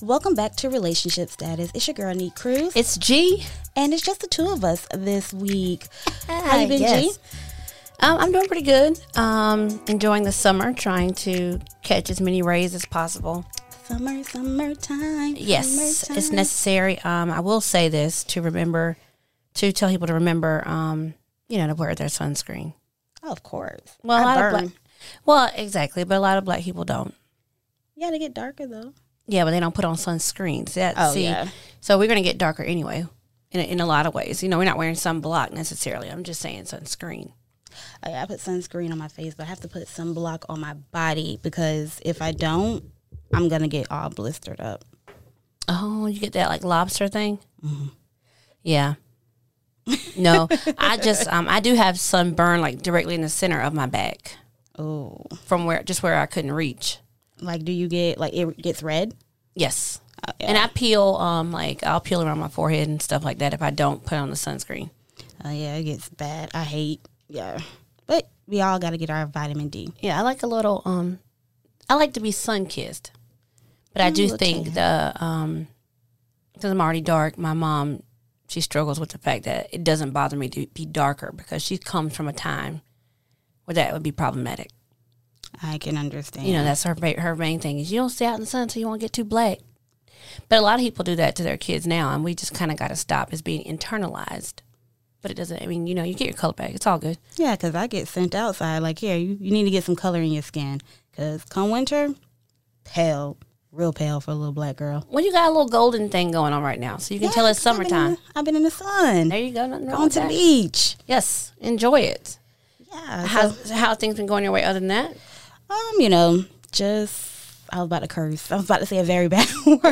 Welcome back to Relationship Status. It's your girl, Neek Cruz. It's G. And it's just the two of us this week. How you been, G? Um, I'm doing pretty good. Um, enjoying the summer, trying to catch as many rays as possible. Summer, summertime. Yes, summertime. it's necessary. Um, I will say this to remember, to tell people to remember, um, you know, to wear their sunscreen. Oh, of course. Well, a lot burn. of black, well, exactly, but a lot of black people don't. Yeah, they get darker though. Yeah, but they don't put on sunscreens. That, Oh, see, yeah. So we're going to get darker anyway, in a, in a lot of ways. You know, we're not wearing sunblock necessarily. I'm just saying sunscreen. Oh, yeah, I put sunscreen on my face, but I have to put sunblock on my body because if I don't, I'm gonna get all blistered up. Oh, you get that like lobster thing? Yeah. No, I just um I do have sunburn like directly in the center of my back Oh, from where just where I couldn't reach. like do you get like it gets red? Yes. Oh, yeah. And I peel um like I'll peel around my forehead and stuff like that if I don't put on the sunscreen. Oh yeah, it gets bad. I hate. Yeah, but we all got to get our vitamin D. Yeah, I like a little um I like to be sun kissed. But I do little think the um because I'm already dark, my mom she struggles with the fact that it doesn't bother me to be darker because she comes from a time where that would be problematic. I can understand. You know, that's her her main thing is you don't stay out in the sun until you won't get too black. But a lot of people do that to their kids now, and we just kind of got to stop. It's being internalized. But it doesn't. I mean, you know, you get your color back. It's all good. Yeah, because I get sent outside. Like, here, you, you need to get some color in your skin. Because come winter, pale, real pale for a little black girl. Well, you got a little golden thing going on right now, so you can tell it's 'cause I've been summertime. I've been in the sun. There you go. Nothing Going to the beach. Yes, enjoy it. Yeah. so, How's, how things been going your way other than that? um, you know, just I was about to curse. I was about to say a very bad word.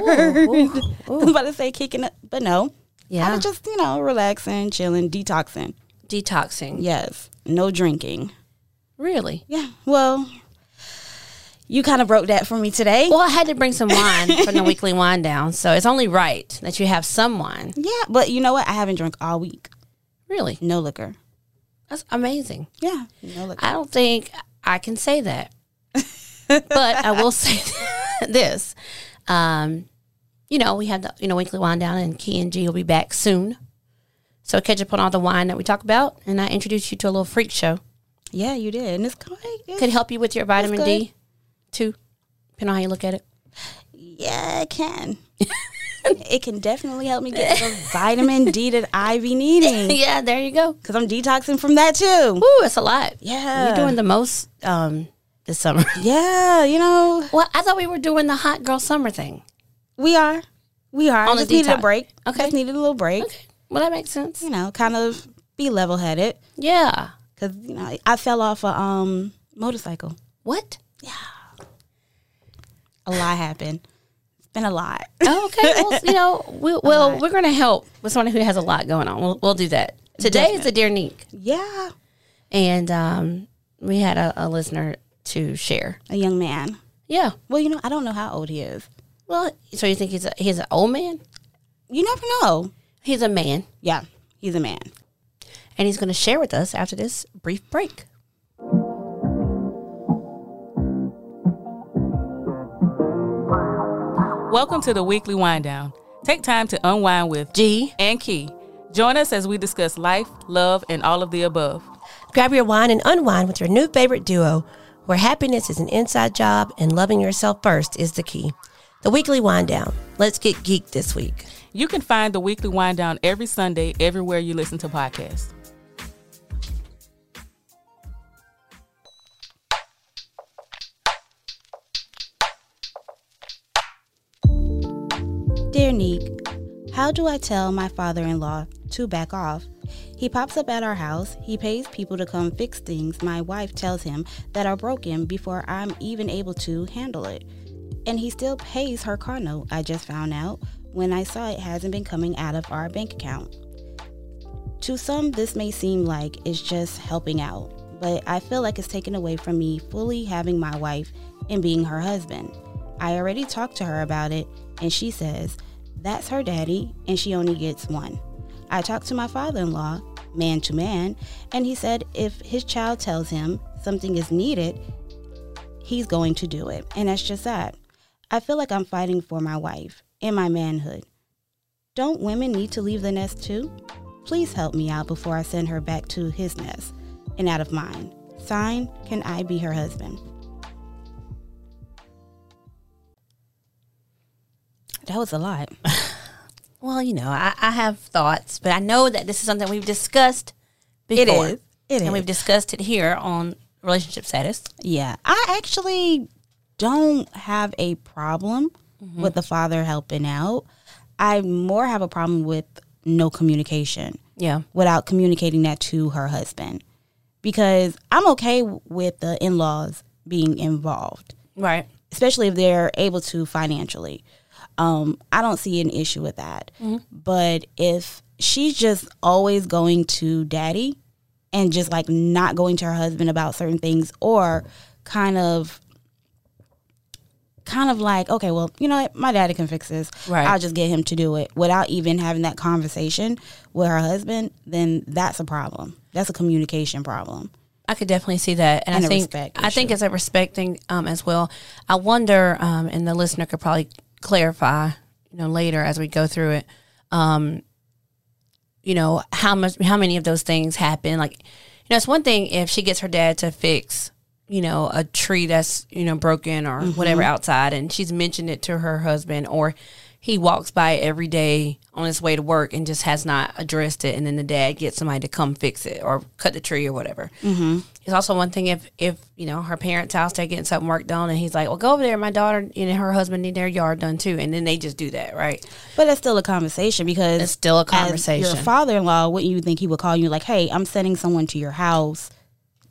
I was about to say kicking it, but no. Yeah. I was just, you know, relaxing, chilling, detoxing. Detoxing. Yes. No drinking. Really? Yeah. Well, you kind of broke that for me today. Well, I had to bring some wine from the weekly wine down, so it's only right that you have some wine. Yeah, but you know what? I haven't drunk all week. Really? No liquor. That's amazing. Yeah, no liquor. I don't think I can say that. but I will say this. Um, you know, we had the you know weekly wine down, and Key and G will be back soon. So catch up on all the wine that we talk about, and I introduced you to a little freak show. yeah, you did, and it's it's- Could help you with your vitamin. D, too, depending on how you look at it. Yeah, it can. it can definitely help me get the vitamin D that I be needing yeah, there you go. because I'm detoxing from that too. Woo, it's a lot. Yeah, You're doing the most um, this summer. Yeah, you know, well, I thought we were doing the hot girl summer thing. we are, we are. On I the just needed a detox. break. Okay. just needed a little break. Okay, well that makes sense. You know, kind of be level headed Yeah. because you know I fell off a um motorcycle. What? A lot happened. It's been a lot. Oh, okay. Well, you know, we, well, we're going to help with someone who has a lot going on. We'll, we'll do that. Today is a Dear Neek, yeah, and um, we had a, a listener to share. a young man. Yeah. Well, you know, I don't know how old he is. Well, so you think he's a, he's an old man? You never know. He's a man, Yeah, he's a man. and he's going to share with us after this brief break. Welcome to the weekly wind down. Take time to unwind with G, and Key. Join us as we discuss life, love, and all of the above. Grab your wine and unwind with your new favorite duo, where happiness is an inside job and loving yourself first is the key. The weekly wind down. Let's get geeked this week. You can find the weekly wind down every Sunday everywhere you listen to podcasts. Dear Neek, how do I tell my father in law to back off? He pops up at our house. He pays people to come fix things my wife tells him that are broken before I'm even able to handle it. And he still pays her car note, I just found out when I saw it hasn't been coming out of our bank account. To some, this may seem like it's just helping out, but I feel like it's taken away from me fully having my wife and being her husband. I already talked to her about it, and she says That's her daddy, and she only gets one. I talked to my father in law, man to man, and he said if his child tells him something is needed, he's going to do it. And that's just that. I feel like I'm fighting for my wife and my manhood. Don't women need to leave the nest too? Please help me out before I send her back to his nest and out of mine. Sign, can I be her husband? That was a lot. Well, you know, I, I have thoughts, but I know that this is something we've discussed before. is. It and is. we've discussed it here on relationship status. Yeah, I actually don't have a problem mm-hmm. with the father helping out. I more have a problem with no communication Yeah. without communicating that to her husband because I'm okay with the in laws being involved, Right. especially if they're able to financially. Um, I don't see an issue with that. But if she's just always going to daddy and just like not going to her husband about certain things or kind of kind of like okay well you know what? My daddy can fix this. Right. i'll just get him to do it without even having that conversation with her husband then that's a problem. That's a communication problem. I could definitely see that, and, And I think I think it's a respect thing um, as well. I wonder, um, and the listener could probably clarify, you know, later as we go through it. Um, you know how much, how many of those things happen? Like, you know, it's one thing if she gets her dad to fix, you know, a tree that's you know broken or whatever outside, and she's mentioned it to her husband, or he walks by every day on his way to work and just has not addressed it, and then the dad gets somebody to come fix it or cut the tree or whatever. Mm-hmm. It's also one thing if if you know her parents' house they're getting something work done, and he's like, "Well, go over there. My daughter and her husband need their yard done too," and then they just do that, right? but it's still a conversation because It's still a conversation. your father-in-law wouldn't you think he would call you like hey i'm sending someone to your house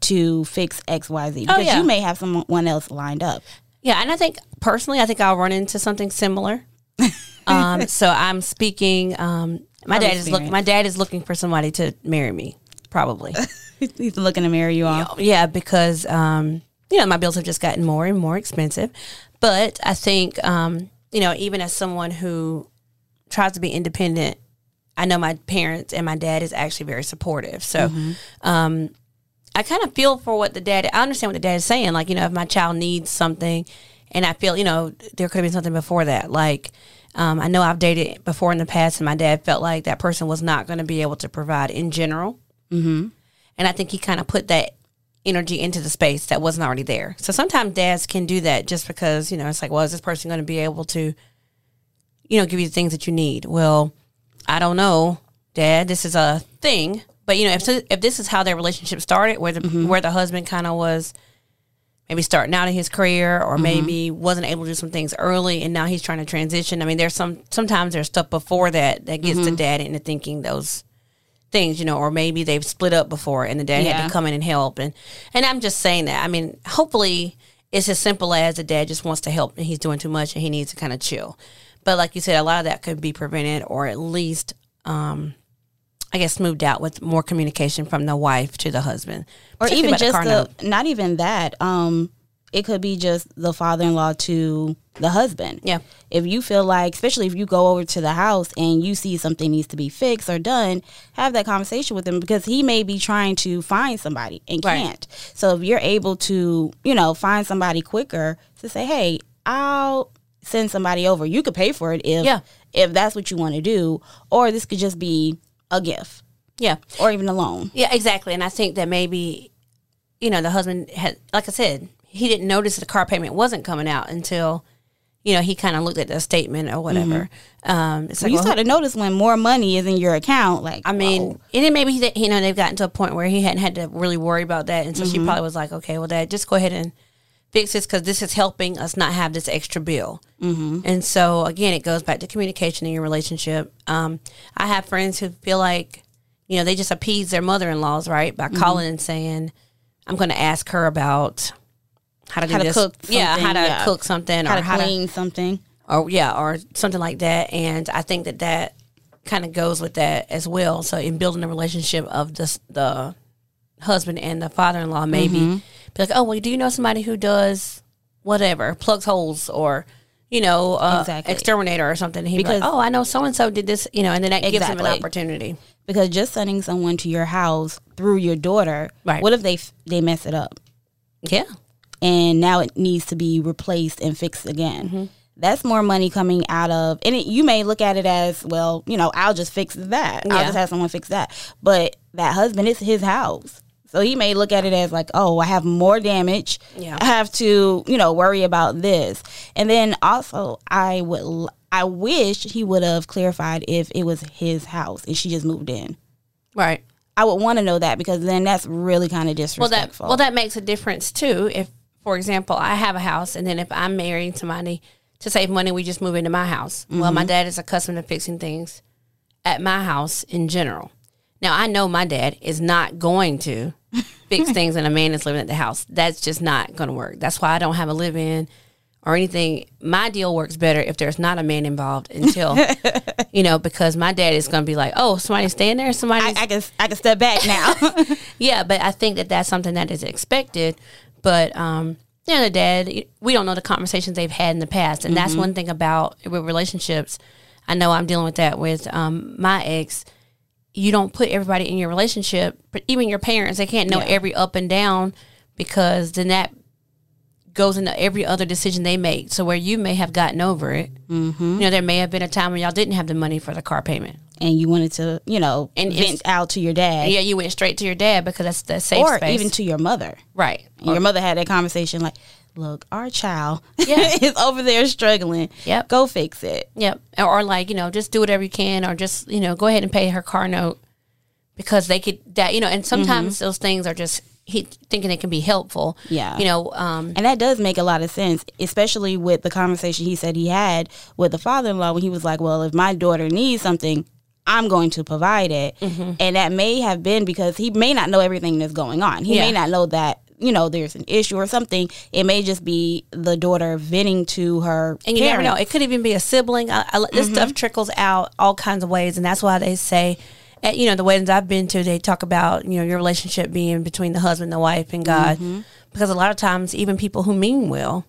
to fix xyz because Oh, yeah. you may have someone else lined up Yeah, and I think personally, I think I'll run into something similar. Um, so I'm speaking. Um, my From dad is look. My dad is looking for somebody to marry me, probably. he's looking to marry you off yeah, because um, you know my bills have just gotten more and more expensive. But I think um, you know, even as someone who tries to be independent, I know my parents and my dad is actually very supportive. So. Um, I kind of feel for what the dad. I understand what the dad is saying. Like you know, if my child needs something, and I feel you know there could have been something before that. Like um, I know I've dated before in the past, and my dad felt like that person was not going to be able to provide in general. Mm-hmm. And I think he kind of put that energy into the space that wasn't already there. So sometimes dads can do that just because you know it's like, well, is this person going to be able to, you know, give you the things that you need? Well, I don't know, Dad. This is a thing, but you know, if if this is how their relationship started, where the where the husband kind of was maybe starting out in his career, or maybe wasn't able to do some things early, and now he's trying to transition. I mean, there's some sometimes there's stuff before that that gets the dad into thinking those things, you know, or maybe they've split up before and the dad had to come in and help. And and I'm just saying that. I mean, hopefully it's as simple as the dad just wants to help and he's doing too much and he needs to kind of chill. But like you said, a lot of that could be prevented or at least um I guess moved out with more communication from the wife to the husband. or even just car the, not even that um it could be just the father-in-law to the husband Yeah. if you feel like especially if you go over to the house and you see something needs to be fixed or done have that conversation with him because he may be trying to find somebody and Right. can't so if you're able to you know find somebody quicker to say hey i'll send somebody over you could pay for it if Yeah. if that's what you want to do or this could just be a gift Yeah. or even a loan Yeah, exactly. And I think that maybe, you know, the husband had, like I said, he didn't notice the car payment wasn't coming out until, you know, he kind of looked at the statement or whatever. Um, it's like, you well, start to notice when more money is in your account like I mean, whoa. and then maybe he, you know they've gotten to a point where he hadn't had to really worry about that, and so she probably was like, "Okay, well, Dad, just go ahead and fix this because this is helping us not have this extra bill." Mm-hmm. And so again, it goes back to communication in your relationship. Um, I have friends who feel like, you know, they just appease their mother-in-laws right by calling and saying, "I'm going to ask her about." How to do How to this? cook yeah, how to yeah. cook something, how or to how to clean something or yeah, or something like that. And I think that that kind of goes with that as well. So in building the relationship of the the husband and the father in law, maybe be like, oh well, do you know somebody who does whatever, plugs holes, or you know, uh, Exactly. exterminator or something. He'd Because- be like, oh, I know so and so did this, you know, and then that gives him an opportunity. because just sending someone to your house through your daughter, Right. what if they they mess it up Yeah. and now it needs to be replaced and fixed again? Mm-hmm. That's more money coming out of, and it, you may look at it as, well, you know, I'll just fix that. I'll just have someone fix that. But that husband, it's his house. So he may look at it as like, oh, I have more damage. Yeah. I have to, you know, worry about this. And then also, I would, I wish he would have clarified if it was his house and she just moved in. Right. I would want to know that because then that's really kind of Well, that disrespectful. well that makes a difference too. If, for example, I have a house, and then if I'm marrying somebody to save money, we just move into my house. Well, Mm-hmm. my dad is accustomed to fixing things at my house in general. Now I know my dad is not going to fix things and a man is living at the house. That's just not going to work. That's why I don't have a live in or anything. My deal works better if there's not a man involved until you know because my dad is going to be like, oh, somebody's staying there. Somebody's I, I can I can step back now. yeah, but I think that that's something that is expected. But um, you know, the dad, we don't know the conversations they've had in the past, and that's one thing about with relationships. I know I'm dealing with that with um, my ex. You don't put everybody in your relationship, but even your parents, they can't know Yeah. every up and down because then that goes into every other decision they make. So where you may have gotten over it, mm-hmm. you know, there may have been a time when y'all didn't have the money for the car payment. and you wanted to, you know, And vent out to your dad Yeah, you went straight to your dad because that's the safe or space. even to your mother. right. And your mother had that conversation like, "Look, our child Yeah. is over there struggling. Yep. Go fix it." Yep. Or, or like, you know, just do whatever you can or just, you know, go ahead and pay her car note because they could that, you know, and sometimes those things are just he thinking it can be helpful. Yeah. You know, um And that does make a lot of sense, especially with the conversation he said he had with the father in law when he was like, Well, if my daughter needs something, I'm going to provide it. Mm-hmm. And that may have been because he may not know everything that's going on. He may not know that, you know, there's an issue or something. It may just be the daughter venting to her. and you never know. It could even be a sibling. I, I, this stuff mm-hmm. trickles out all kinds of ways, and that's why they say, at, you know, the weddings I've been to, they talk about you know your relationship being between the husband, the wife, and God, mm-hmm. because a lot of times even people who mean well,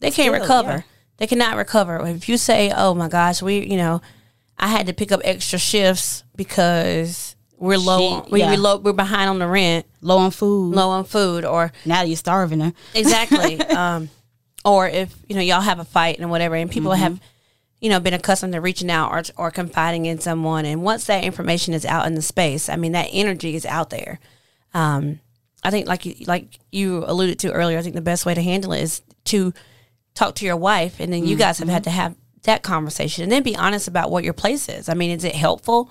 they can't Still, recover. yeah. They cannot recover. If you say, "Oh my gosh, we," you know, I had to pick up extra shifts because we're low, on, we, yeah. we low, we're behind on the rent, low on food. low on food, or Now you're starving her. Exactly. um, or if you know y'all have a fight and whatever, and people have you know been accustomed to reaching out or or confiding in someone, and once that information is out in the space, I mean that energy is out there. Um, I think like you, like you alluded to earlier, I think the best way to handle it is to talk to your wife, and then you guys have had to have that conversation, and then be honest about what your place is. I mean, is it helpful?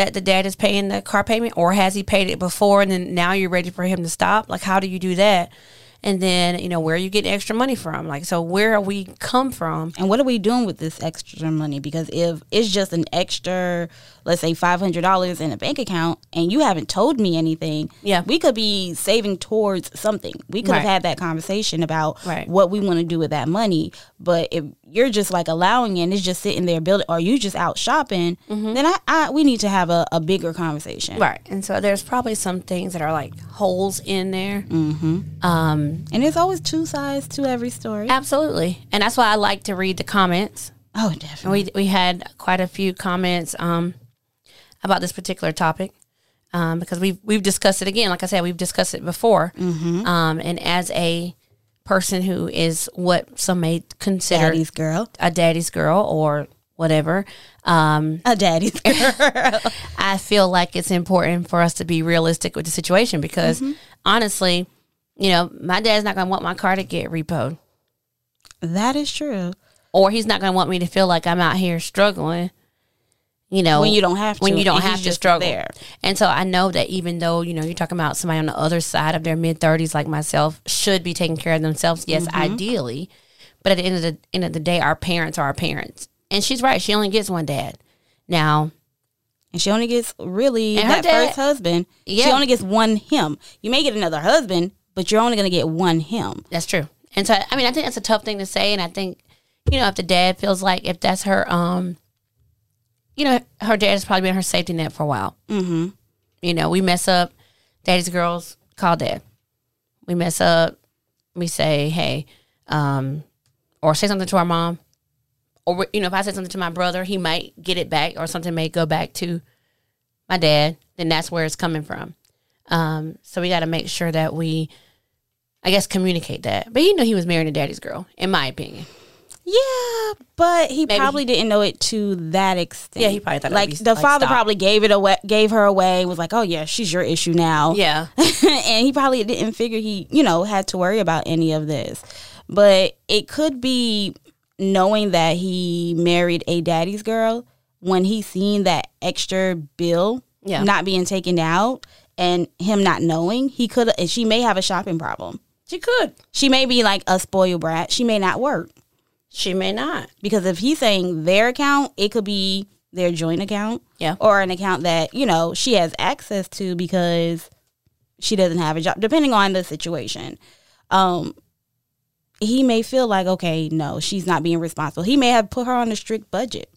That the dad is paying the car payment, or has he paid it before, and then now you're ready for him to stop? Like, how do you do that? And then you know where are you getting extra money from like so where are we come from And what are we doing with this extra money? Because if it's just an extra, let's say five hundred dollars in a bank account, and you haven't told me anything, Yeah. we could be saving towards something. We could have had that conversation about Right. what we want to do with that money. But if you're just like allowing it, and it's just sitting there building, or you just out shopping, then I, I we need to have a, a bigger conversation. right and so there's probably some things that are like holes in there mm-hmm. um And there's always two sides to every story. absolutely and that's why i like to read the comments Oh, and definitely. we we had quite a few comments um about this particular topic um because we've we've discussed it again like i said we've discussed it before um and as a person who is what some may consider Daddy's girl. a daddy's girl or whatever um A daddy's girl. I feel like it's important for us to be realistic with the situation because honestly, you know, my dad's not going to want my car to get repoed that is true. or he's not going to want me to feel like I'm out here struggling. You know, When you don't have to, when you don't have to struggle. there. And so I know that even though, you know, you're talking about somebody on the other side of their mid 30s like myself should be taking care of themselves, yes, Mm-hmm. ideally. But at the end of the end of the day, our parents are our parents. And she's right, she only gets one dad. Now, And she only gets really And her that dad- first husband. She only gets one him. You may get another husband, but you're only going to get one him. That's true. And so I mean I think that's a tough thing to say and I think you know if the dad feels like if that's her um you know her dad has probably been her safety net for a while. Mm-hmm. You know, we mess up, daddy's girls call dad. We mess up, we say, "Hey, um or say something to our mom, or you know, if I said something to my brother, he might get it back, or something may go back to my dad. Then that's where it's coming from. Um, so we got to make sure that we, I guess, communicate that. But he knew he was marrying a daddy's girl, in my opinion. Yeah, but he Maybe probably didn't know it to that extent. Yeah, he probably thought like be, the like, father stop. probably gave it away, gave her away, was like, "Oh yeah, she's your issue now." Yeah, and he probably didn't figure he, you know, had to worry about any of this. But it could be knowing that he married a daddy's girl when he seen that extra bill Yeah. not being taken out and him not knowing, he could and she may have a shopping problem. she could. She may be like a spoiled brat. She may not work. She may not. Because if he's saying their account, it could be their joint account. Yeah. Or an account that, you know, she has access to because she doesn't have a job, depending on the situation. Um, he may feel like, okay, no, she's not being responsible. He may have put her on a strict budget.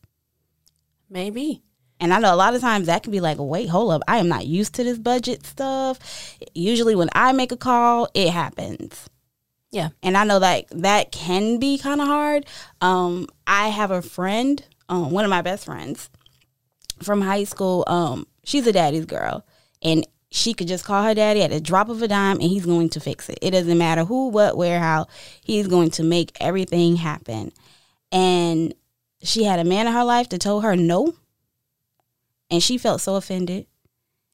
Maybe. And I know a lot of times that can be like, wait, hold up. I am not used to this budget stuff. Usually when I make a call, it happens. Yeah. And I know that that can be kind of hard. Um, I have a friend, um, one of my best friends from high school. Um, she's a daddy's girl. And she could just call her daddy at a drop of a dime and he's going to fix it. It doesn't matter who, what, where, how. He's going to make everything happen. And she had a man in her life that told her no and she felt so offended.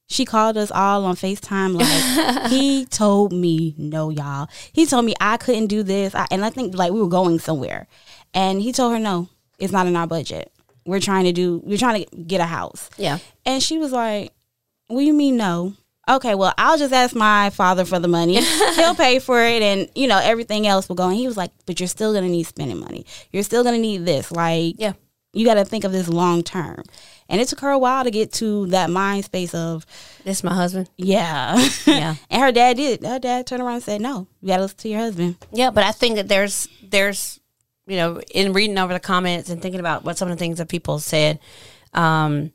She called us all on FaceTime like he told me no, y'all. He told me I couldn't do this, I, and I think like we were going somewhere, and he told her no, it's not in our budget. We're trying to do, we're trying to get a house, Yeah. and she was like, "What do you mean no?" Okay, well, I'll just ask my father for the money. He'll pay for it, and you know everything else will go. And he was like, "But you're still gonna need spending money. You're still gonna need this. Like, Yeah. you got to think of this long term." And it took her a while to get to that mind space of, This my husband. yeah, Yeah. and her dad did. Her dad turned around and said, "No, you got to listen to your husband." Yeah, but I think that there's there's you know in reading over the comments and thinking about what some of the things that people said, um,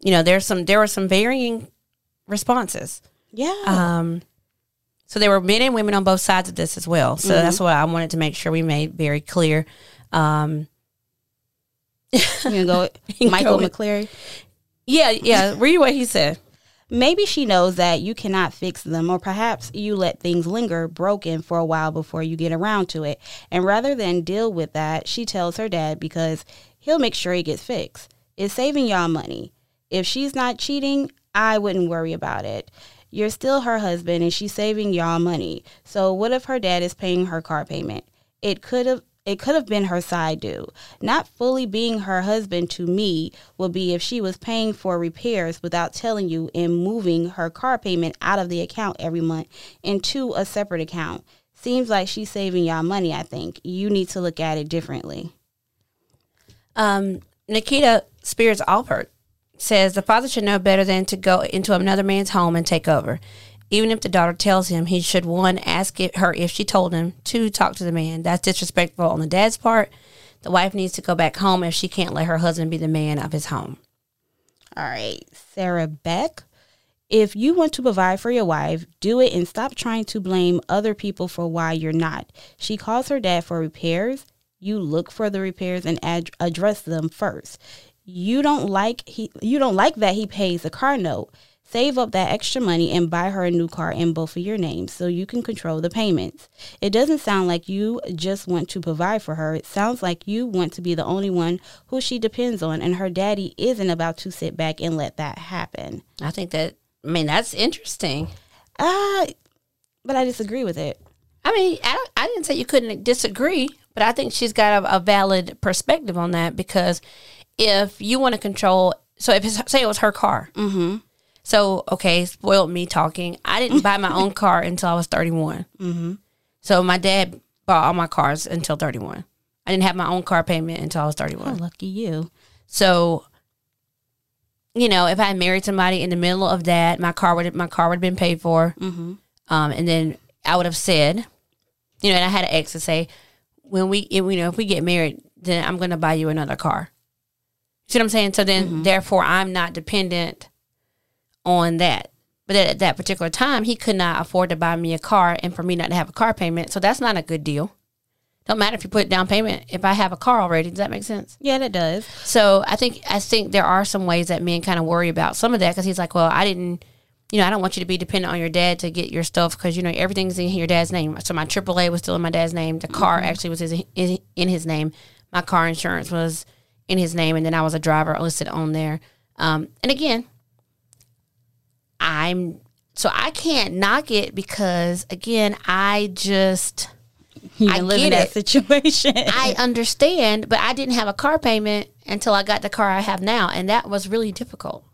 you know, there's some there were some varying responses. Yeah, Um, so there were men and women on both sides of this as well. So that's what I wanted to make sure we made very clear. Um, you gonna go Michael with- McCleary. yeah, yeah. Read what he said. Maybe she knows that you cannot fix them, or perhaps you let things linger broken for a while before you get around to it. And rather than deal with that, she tells her dad because he'll make sure it gets fixed. It's saving y'all money. If she's not cheating, I wouldn't worry about it. You're still her husband and she's saving y'all money. So what if her dad is paying her car payment? It could have it could have been her side due. Not fully being her husband to me would be if she was paying for repairs without telling you and moving her car payment out of the account every month into a separate account. Seems like she's saving y'all money, I think. You need to look at it differently. Um, Nikita Spears Alpert says the father should know better than to go into another man's home and take over. Even if the daughter tells him, he should one ask it, her if she told him to talk to the man. That's disrespectful on the dad's part. The wife needs to go back home if she can't let her husband be the man of his home. All right, Sarah Beck. If you want to provide for your wife, do it and stop trying to blame other people for why you're not. She calls her dad for repairs. You look for the repairs and ad- address them first. You don't like he you don't like that he pays the car note. Save up that extra money and buy her a new car in both of your names so you can control the payments. It doesn't sound like you just want to provide for her. It sounds like you want to be the only one who she depends on, and her daddy isn't about to sit back and let that happen. I think that, I mean, that's interesting. Ah, but I disagree with it. I mean, I, I didn't say you couldn't disagree, but I think she's got a, a valid perspective on that because if you want to control, so if it's, say it was her car, mm-hmm. So okay, spoiled me talking. I didn't buy my own car until I was 31. Mm-hmm. So my dad bought all my cars until 31. I didn't have my own car payment until I was 31. Oh, lucky you. So, you know, if I had married somebody in the middle of that, my car would my car would have been paid for, um, and then I would have said, you know, and I had an ex to say, when we, if, you know, if we get married, then I'm going to buy you another car. See what I'm saying? So then, therefore, I'm not dependent on that. But at that particular time, he could not afford to buy me a car, and for me not to have a car payment, so that's not a good deal. Don't matter if you put down payment. If I have a car already, does that make sense? Yeah, that does. So I think I think there are some ways that men kind of worry about some of that because he's like, well, I didn't, you know, I don't want you to be dependent on your dad to get your stuff because you know everything's in your dad's name. So my AAA was still in my dad's name. The car actually was his, in, in his name. My car insurance was in his name, and then I was a driver listed on there. Um, and again, I'm so I can't knock it because again, I just You I live in that it. situation. I understand, but I didn't have a car payment until I got the car I have now, and that was really difficult.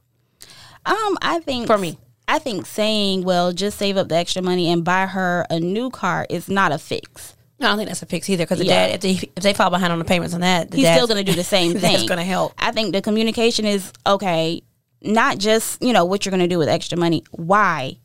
um, I think For me. I think saying, "Well, just save up the extra money and buy her a new car" is not a fix. I don't think that's a fix either because the Yeah. dad, if they if they fall behind on the payments on that, the He's still going to do the same thing. That's going to help. I think the communication is okay. Not just you know what you're going to do with extra money. Why?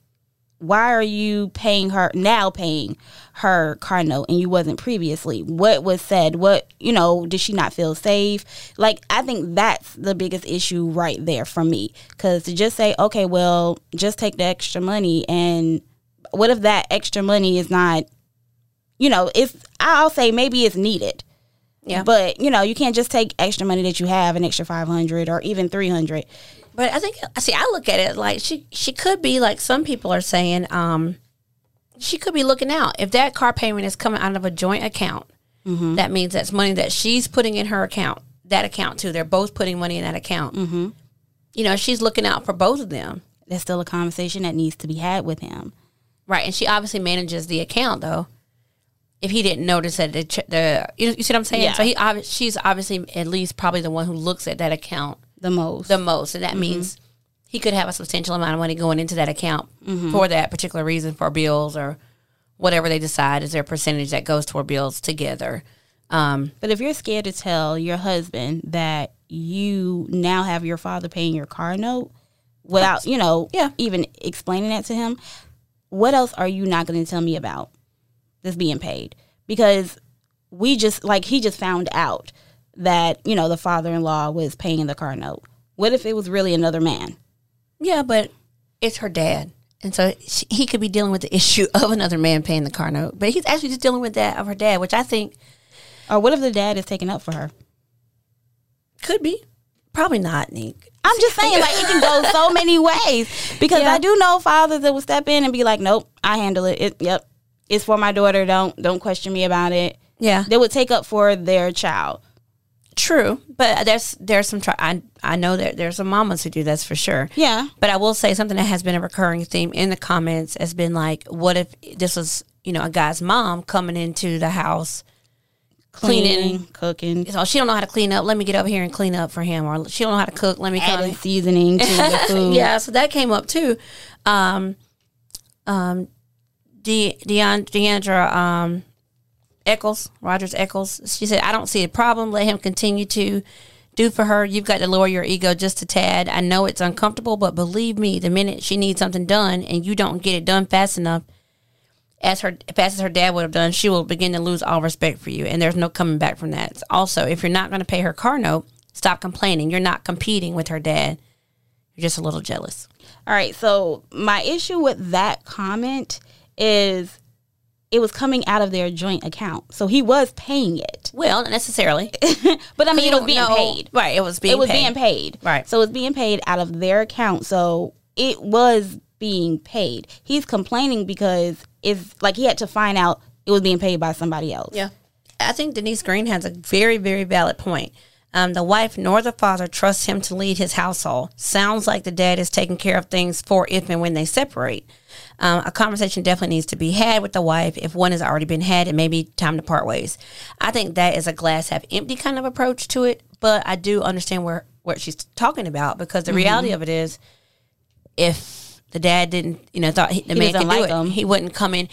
Why are you paying her now? Paying her car note and you wasn't previously. What was said? What you know? Did she not feel safe? Like I think that's the biggest issue right there for me. Because to just say okay, well, just take the extra money and what if that extra money is not? You know, it's I'll say maybe it's needed. Yeah. But you know, you can't just take extra money that you have, an extra five hundred or even three hundred. But I think see, I look at it like she she could be like some people are saying. Um, she could be looking out if that car payment is coming out of a joint account. Mm-hmm. That means that's money that she's putting in her account. That account too. They're both putting money in that account. Mm-hmm. You know, she's looking out for both of them, That's still a conversation that needs to be had with him. right? And she obviously manages the account though. If he didn't notice that the, the you, you see what I'm saying? Yeah. So he she's obviously at least probably the one who looks at that account The most. the most, and that means he could have a substantial amount of money going into that account for that particular reason, for bills or whatever they decide is their percentage that goes toward bills together. Um, but if you're scared to tell your husband that you now have your father paying your car note without, you know, Yeah. even explaining that to him, what else are you not going to tell me about this being paid? Because we just like he just found out that you know the father-in-law was paying the car note. What if it was really another man? yeah, but it's her dad, and so she, he could be dealing with the issue of another man paying the car note, but he's actually just dealing with that of her dad, which I think Or what if the dad is taking up for her? could be, probably not, Nick. I'm just saying, like it can go so many ways because Yeah. I do know fathers that will step in and be like, "Nope, I handle it. it. Yep, it's for my daughter. Don't don't question me about it." Yeah, They would take up for their child. True, but there's there's some. I I know that there's some mamas who do that's for sure. Yeah, But I will say something that has been a recurring theme in the comments has been like, what if this was, you know, a guy's mom coming into the house cleaning, cleaning? cooking, So she don't know how to clean up. Let me get over here and clean up for him, or she don't know how to cook. Let me adding seasoning to the food. yeah, so that came up too. Um, um, De- Deandra um, Eccles, Rogers Eccles, she said, I don't see a problem. Let him continue to do for her. You've got to lower your ego just a tad. I know it's uncomfortable, but believe me, the minute she needs something done and you don't get it done fast enough, as her fast as her dad would have done, she will begin to lose all respect for you, and there's no coming back from that. Also, if you're not going to pay her car note, stop complaining. You're not competing with her dad. You're just a little jealous. All right. So my issue with that comment is it was coming out of their joint account, so he was paying it. Well, not necessarily. But I mean, it was being know- paid. Right. It was being it was paid. being paid. Right. So it was being paid out of their account. So it was being paid. He's complaining because it's like he had to find out it was being paid by somebody else. Yeah. I think Denise Green has a very, very valid point. Um, the wife nor the father trusts him to lead his household. Sounds like the dad is taking care of things for if and when they separate. Um, a conversation definitely needs to be had with the wife. If one has already been had, it may be time to part ways. I think that is a glass half empty kind of approach to it, but I do understand where what she's talking about because the reality of it is, if the dad didn't, you know, thought he, the He man do like it, him. he wouldn't come in.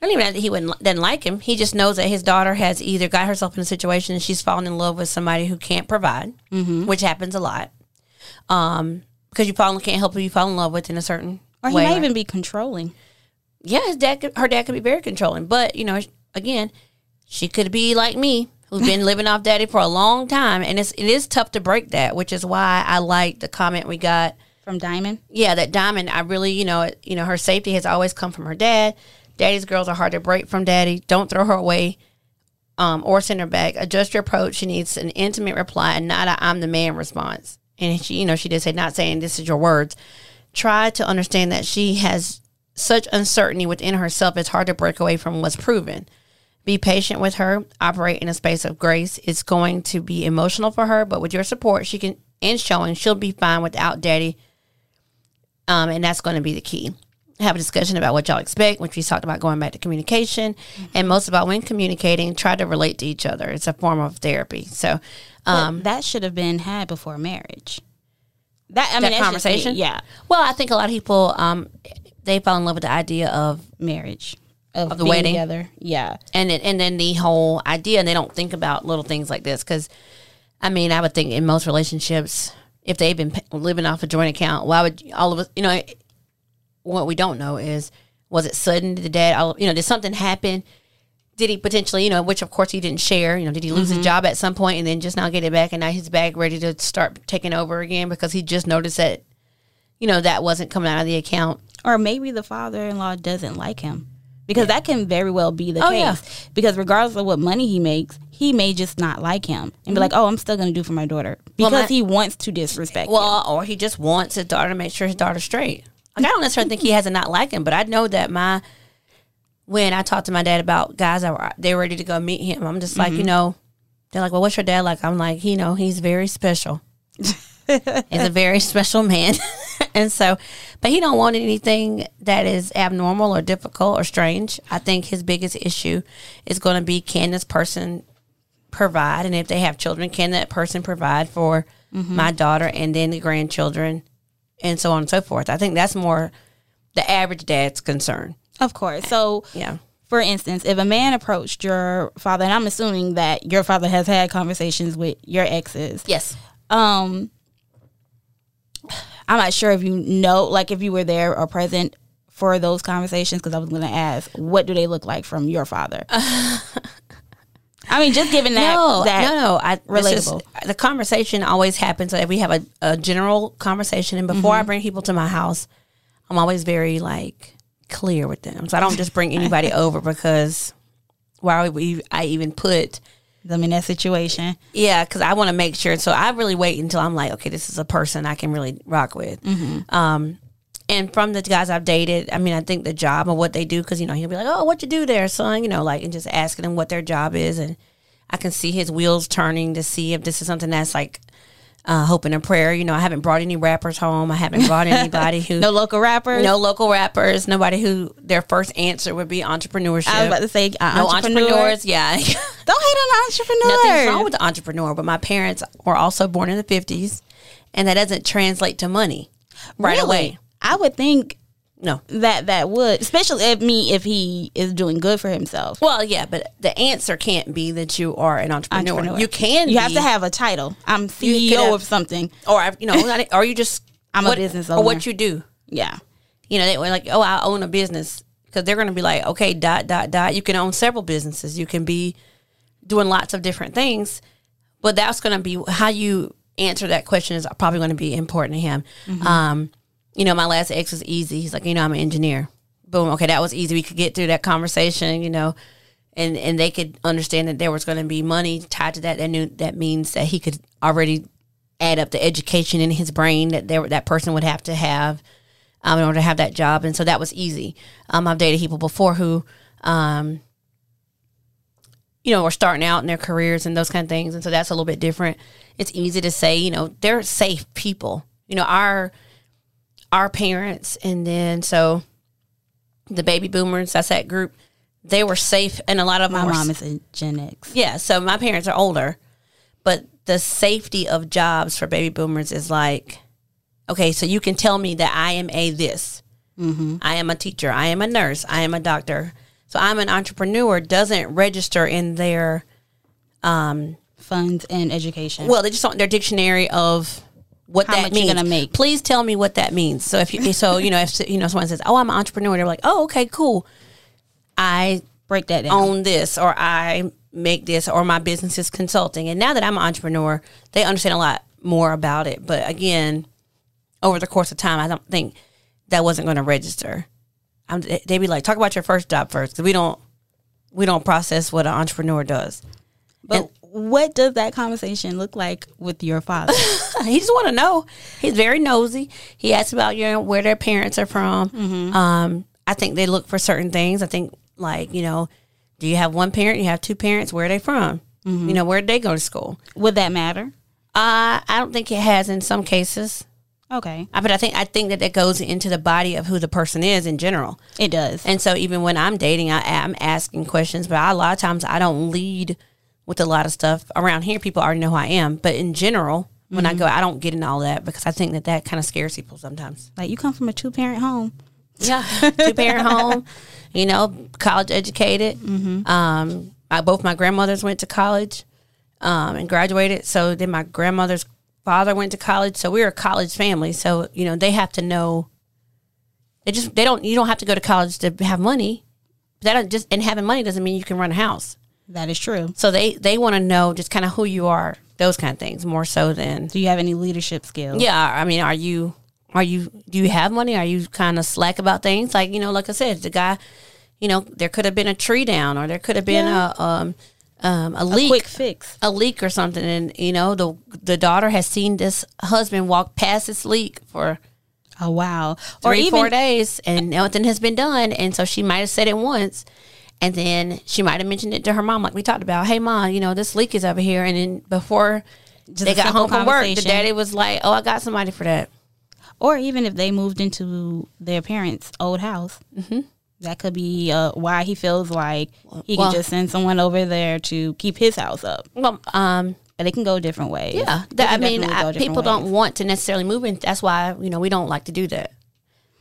Not even know that he wouldn't doesn't like him. He just knows that his daughter has either got herself in a situation and she's fallen in love with somebody who can't provide, Mm-hmm. which happens a lot. Um, because you fall can't help who you fall in love with in a certain Or he way. right? even be controlling. yeah, his dad, could, her dad could be very controlling, but you know, again, she could be like me, who's been living off daddy for a long time, and it's it is tough to break that, which is why I like the comment we got From Diamond. yeah, that diamond. I really, you know, you know, her safety has always come from her dad. Daddy's girls are hard to break from daddy. Don't throw her away. um, or send her back. Adjust your approach. She needs an intimate reply and not a "I'm the man" response. And she, you know, she did say not saying this is your words. Try to understand that she has such uncertainty within herself. It's hard to break away from what's proven. Be patient with her. Operate in a space of grace. It's going to be emotional for her, but with your support, she can and showing she'll be fine without daddy. Um, and that's going to be the key have a discussion about what y'all expect, which we talked about going back to communication, and most about when communicating, try to relate to each other. It's a form of therapy. So, um, that should have been had before marriage. That I mean, that just me. conversation, yeah, Well, I think a lot of people, um, they fall in love with the idea of, marriage of, Of the wedding? together. Yeah, and then, and then the whole idea, and they don't think about little things like this. Because, I mean, I would think in most relationships, if they've been living off a joint account, why would all of us, you know, what we don't know is was it sudden? Did the dad, all, you know, did something happen? Did he potentially, you know, which of course he didn't share, you know, did he lose his mm-hmm. job at some point and then just now get it back and now he's back ready to start taking over again because he just noticed that, you know, that wasn't coming out of the account. or maybe the father-in-law doesn't like him because that can very well be the Oh, case. yeah. Because regardless of what money he makes, he may just not like him and be mm-hmm. like, "Oh, I'm still going to do for my daughter," because my- he wants to disrespect. him. Well, or he just wants his daughter to make sure his daughter's straight. Like, I don't necessarily think he has a not like him, but I know that my when I talked to my dad about guys that were they were ready to go meet him, I'm just like, you mm-hmm. know, they're like, well, what's your dad like? I'm like, you know, he's very special. he's a very special man, and so, but he don't want anything that is abnormal or difficult or strange. I think his biggest issue is going to be can this person provide, and if they have children, can that person provide for mm-hmm. my daughter and then the grandchildren, and so on and so forth. I think that's more the average dad's concern. of course. So, Yeah. for instance, if a man approached your father, and I'm assuming that your father has had conversations with your exes, Yes. um i'm not sure if you know like if you were there or present for those conversations because i was going to ask what do they look like from your father i mean just given that no, that no, no. I, is- relatable. the conversation always happens. Like we have a, a general conversation, and before Mm-hmm. I bring people to my house, I'm always very like clear with them. So I don't just bring anybody over because why would we? I even put them in that situation yeah, because I want to make sure. So I really wait until I'm like, okay, this is a person I can really rock with. Um, and from the guys I've dated, I mean, I think the job and what they do, because you know he'll be like, oh, what you do there, son? You know, like and just asking them what their job is, and I can see his wheels turning to see if this is something that's like uh, hoping and prayer. You know, I haven't brought any rappers home. I haven't brought anybody who no local rappers no local rappers. Nobody who their first answer would be entrepreneurship. i was about to say uh, no entrepreneur. entrepreneurs. Yeah. don't hate on entrepreneurs Nothing's wrong with the entrepreneur, but my parents were also born in the 50s, and that doesn't translate to money right Really? away. I would think No. that that would especially if me if he is doing good for himself Well, yeah, but the answer can't be that you are an entrepreneur. Entrepreneur. You can you have to have a title i'm ceo have- of something or you know, or you just I'm a what- business or owner. what you do. yeah You know, they were like, oh, I own a business because they're going to be like, okay, dot dot dot. You can own several businesses. You can be doing lots of different things, but that's going to be how you answer that question is probably going to be important to him. Um, you know, my last ex was easy. He's like, you know, I'm an engineer. Boom. Okay, that was easy. We could get through that conversation. You know. And, and they could understand that there was going to be money tied to that. That knew that means that he could already add up the education in his brain that there that person would have to have um, in order to have that job, and so that was easy. Um, I've dated people before who, um, you know, were starting out in their careers and those kind of things, and so that's a little bit different. It's easy to say, you know, they're safe people. You know, our our parents, and then so the baby boomers. That's that group. They were safe, and a lot of my mom is a gen x yeah, so my parents are older, but the safety of jobs for baby boomers is like, okay, so you can tell me that I am a this. Mm-hmm. I am a teacher. I am a nurse. I am a doctor. So I'm an entrepreneur doesn't register in their, um funds and education well, they just want their dictionary of what How that means. gonna make. Please tell me what that means. So if you, so you know, if you know someone says, "Oh, I'm an entrepreneur," they're like, "Oh, okay, cool." I break that down own this or I make this or my business is consulting. And now that I'm an entrepreneur, they understand a lot more about it. But again, over the course of time, I don't think that wasn't going to register. I'm, they'd be like, talk about your first job first. 'cause we don't, we don't process what an entrepreneur does. But what does that conversation look like with your father? he just want to know. He's very nosy. He asks about you know where their parents are from. Um, I think they look for certain things. I think like you know, do you have one parent? You have two parents? Where are they from? You know, where did they go to school? Would that matter? Uh, I don't think it has in some cases. Okay, But I think I think that that goes into the body of who the person is in general. it does. And so even when I'm dating, I am asking questions, but I, a lot of times I don't lead with a lot of stuff. Around here, people already know who I am. But in general, when I go, I don't get in all that because I think that that kind of scares people sometimes. like you come from a two parent home. Yeah, two parent home, you know, college educated. Um, I, both my grandmothers went to college um, and graduated. So then my grandmother's father went to college. So we were a college family. So you know they have to know. They just they don't. You don't have to go to college to have money. That just and having money doesn't mean you can run a house. That is true. So they they want to know just kind of who you are, those kind of things more so than Do you have any leadership skills? yeah. I mean, are you are you do you have money? Are you kind of slack about things? Like you know, like I said, the guy, you know, there could have been a tree down, or there could have been Yeah. a um um a A leak, quick fix. a leak or something, and you know the the daughter has seen this husband walk past this leak for Oh wow. three four days, and nothing has been done, and so she might have said it once. And then she might have mentioned it to her mom, like we talked about. Hey, mom, you know this leak is over here. And then before Just they got home from work, the daddy was like, "Oh, I got somebody for that." or even if they moved into their parents' old house, mm-hmm. that could be uh, why he feels like he Well- can just send someone over there to keep his house up. Well, um, But they can go different ways. Yeah, that, I mean, I, people don't want to necessarily move in. That's why you know we don't like to do that.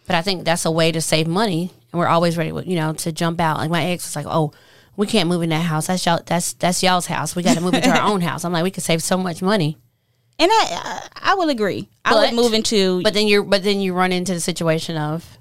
But I think that's a way to save money, and we're always ready, you know, to jump out. Like my ex was like, "Oh, we can't move in that house. That's y'all. That's that's y'all's house. We got to move into our own house." I'm like, we could save so much money. And I, I, I will agree. I But- would move into But then you're, but then you run into the situation of,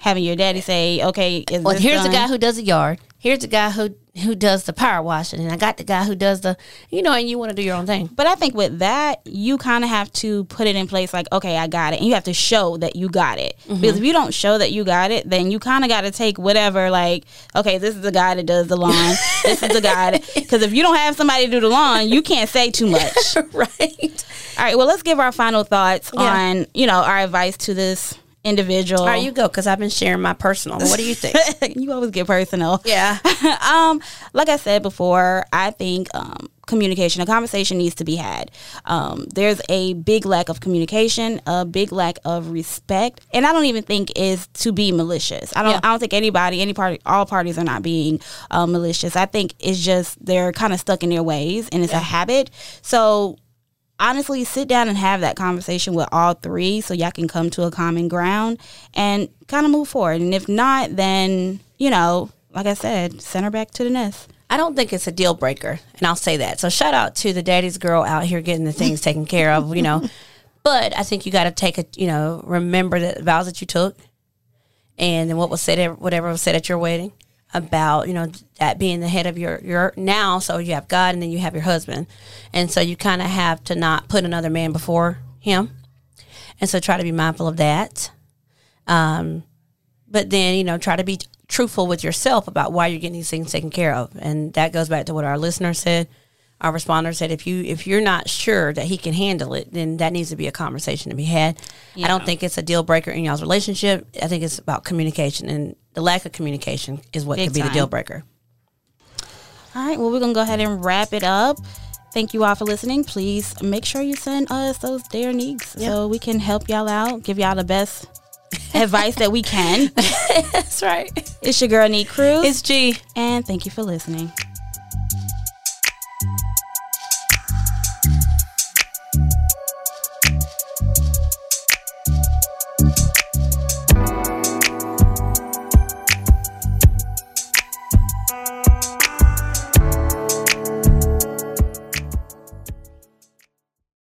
having your daddy say, "Okay, is well, here's done? guy who does a yard. Here's the guy who who does the power washing, and I got the guy who does the, you know, and you want to do your own thing. But I think with that, you kind of have to put it in place like, okay, I got it. And you have to show that you got it. Mm-hmm. Because if you don't show that you got it, then you kind of got to take whatever, like, okay, this is the guy that does the lawn. this is the guy. Because if you don't have somebody to do the lawn, you can't say too much. right. All right, well, let's give our final thoughts Yeah. on, you know, our advice to this individual. All right, you go because I've been sharing my personal. What do you think? you always get personal. yeah. um, like I said before, I think um, communication, a conversation needs to be had. Um, there's a big lack of communication, a big lack of respect, and I don't even think is to be malicious. I don't. Yeah. I don't think anybody, any party, all parties are not being uh, malicious. I think it's just they're kind of stuck in their ways, and it's a habit. So honestly sit down and have that conversation with all three so y'all can come to a common ground and kind of move forward and if not then you know like i said send her back to the nest I don't think it's a deal breaker, and I'll say that. So shout out to the daddy's girl out here getting the things taken care of, you know. But I think you got to take a, you know, remember the vows that you took, and then what was said, whatever was said at your wedding about, you know, that being the head of your your now. So you have God, and then you have your husband, and so you kind of have to not put another man before him, and so try to be mindful of that. Um, but then you know try to be truthful with yourself about why you're getting these things taken care of. And that goes back to what our listener said our responder said if you if you're not sure that he can handle it then that needs to be a conversation to be had. I don't think it's a deal breaker in y'all's relationship. I think it's about communication and the lack of communication is what Big could be the deal breaker. All right well we're gonna go ahead and wrap it up. Thank you all for listening. Please make sure you send us those dare needs so we can help y'all out give y'all the best advice that we can. That's right. It's your girl Neek Cruz it's g. And thank you for listening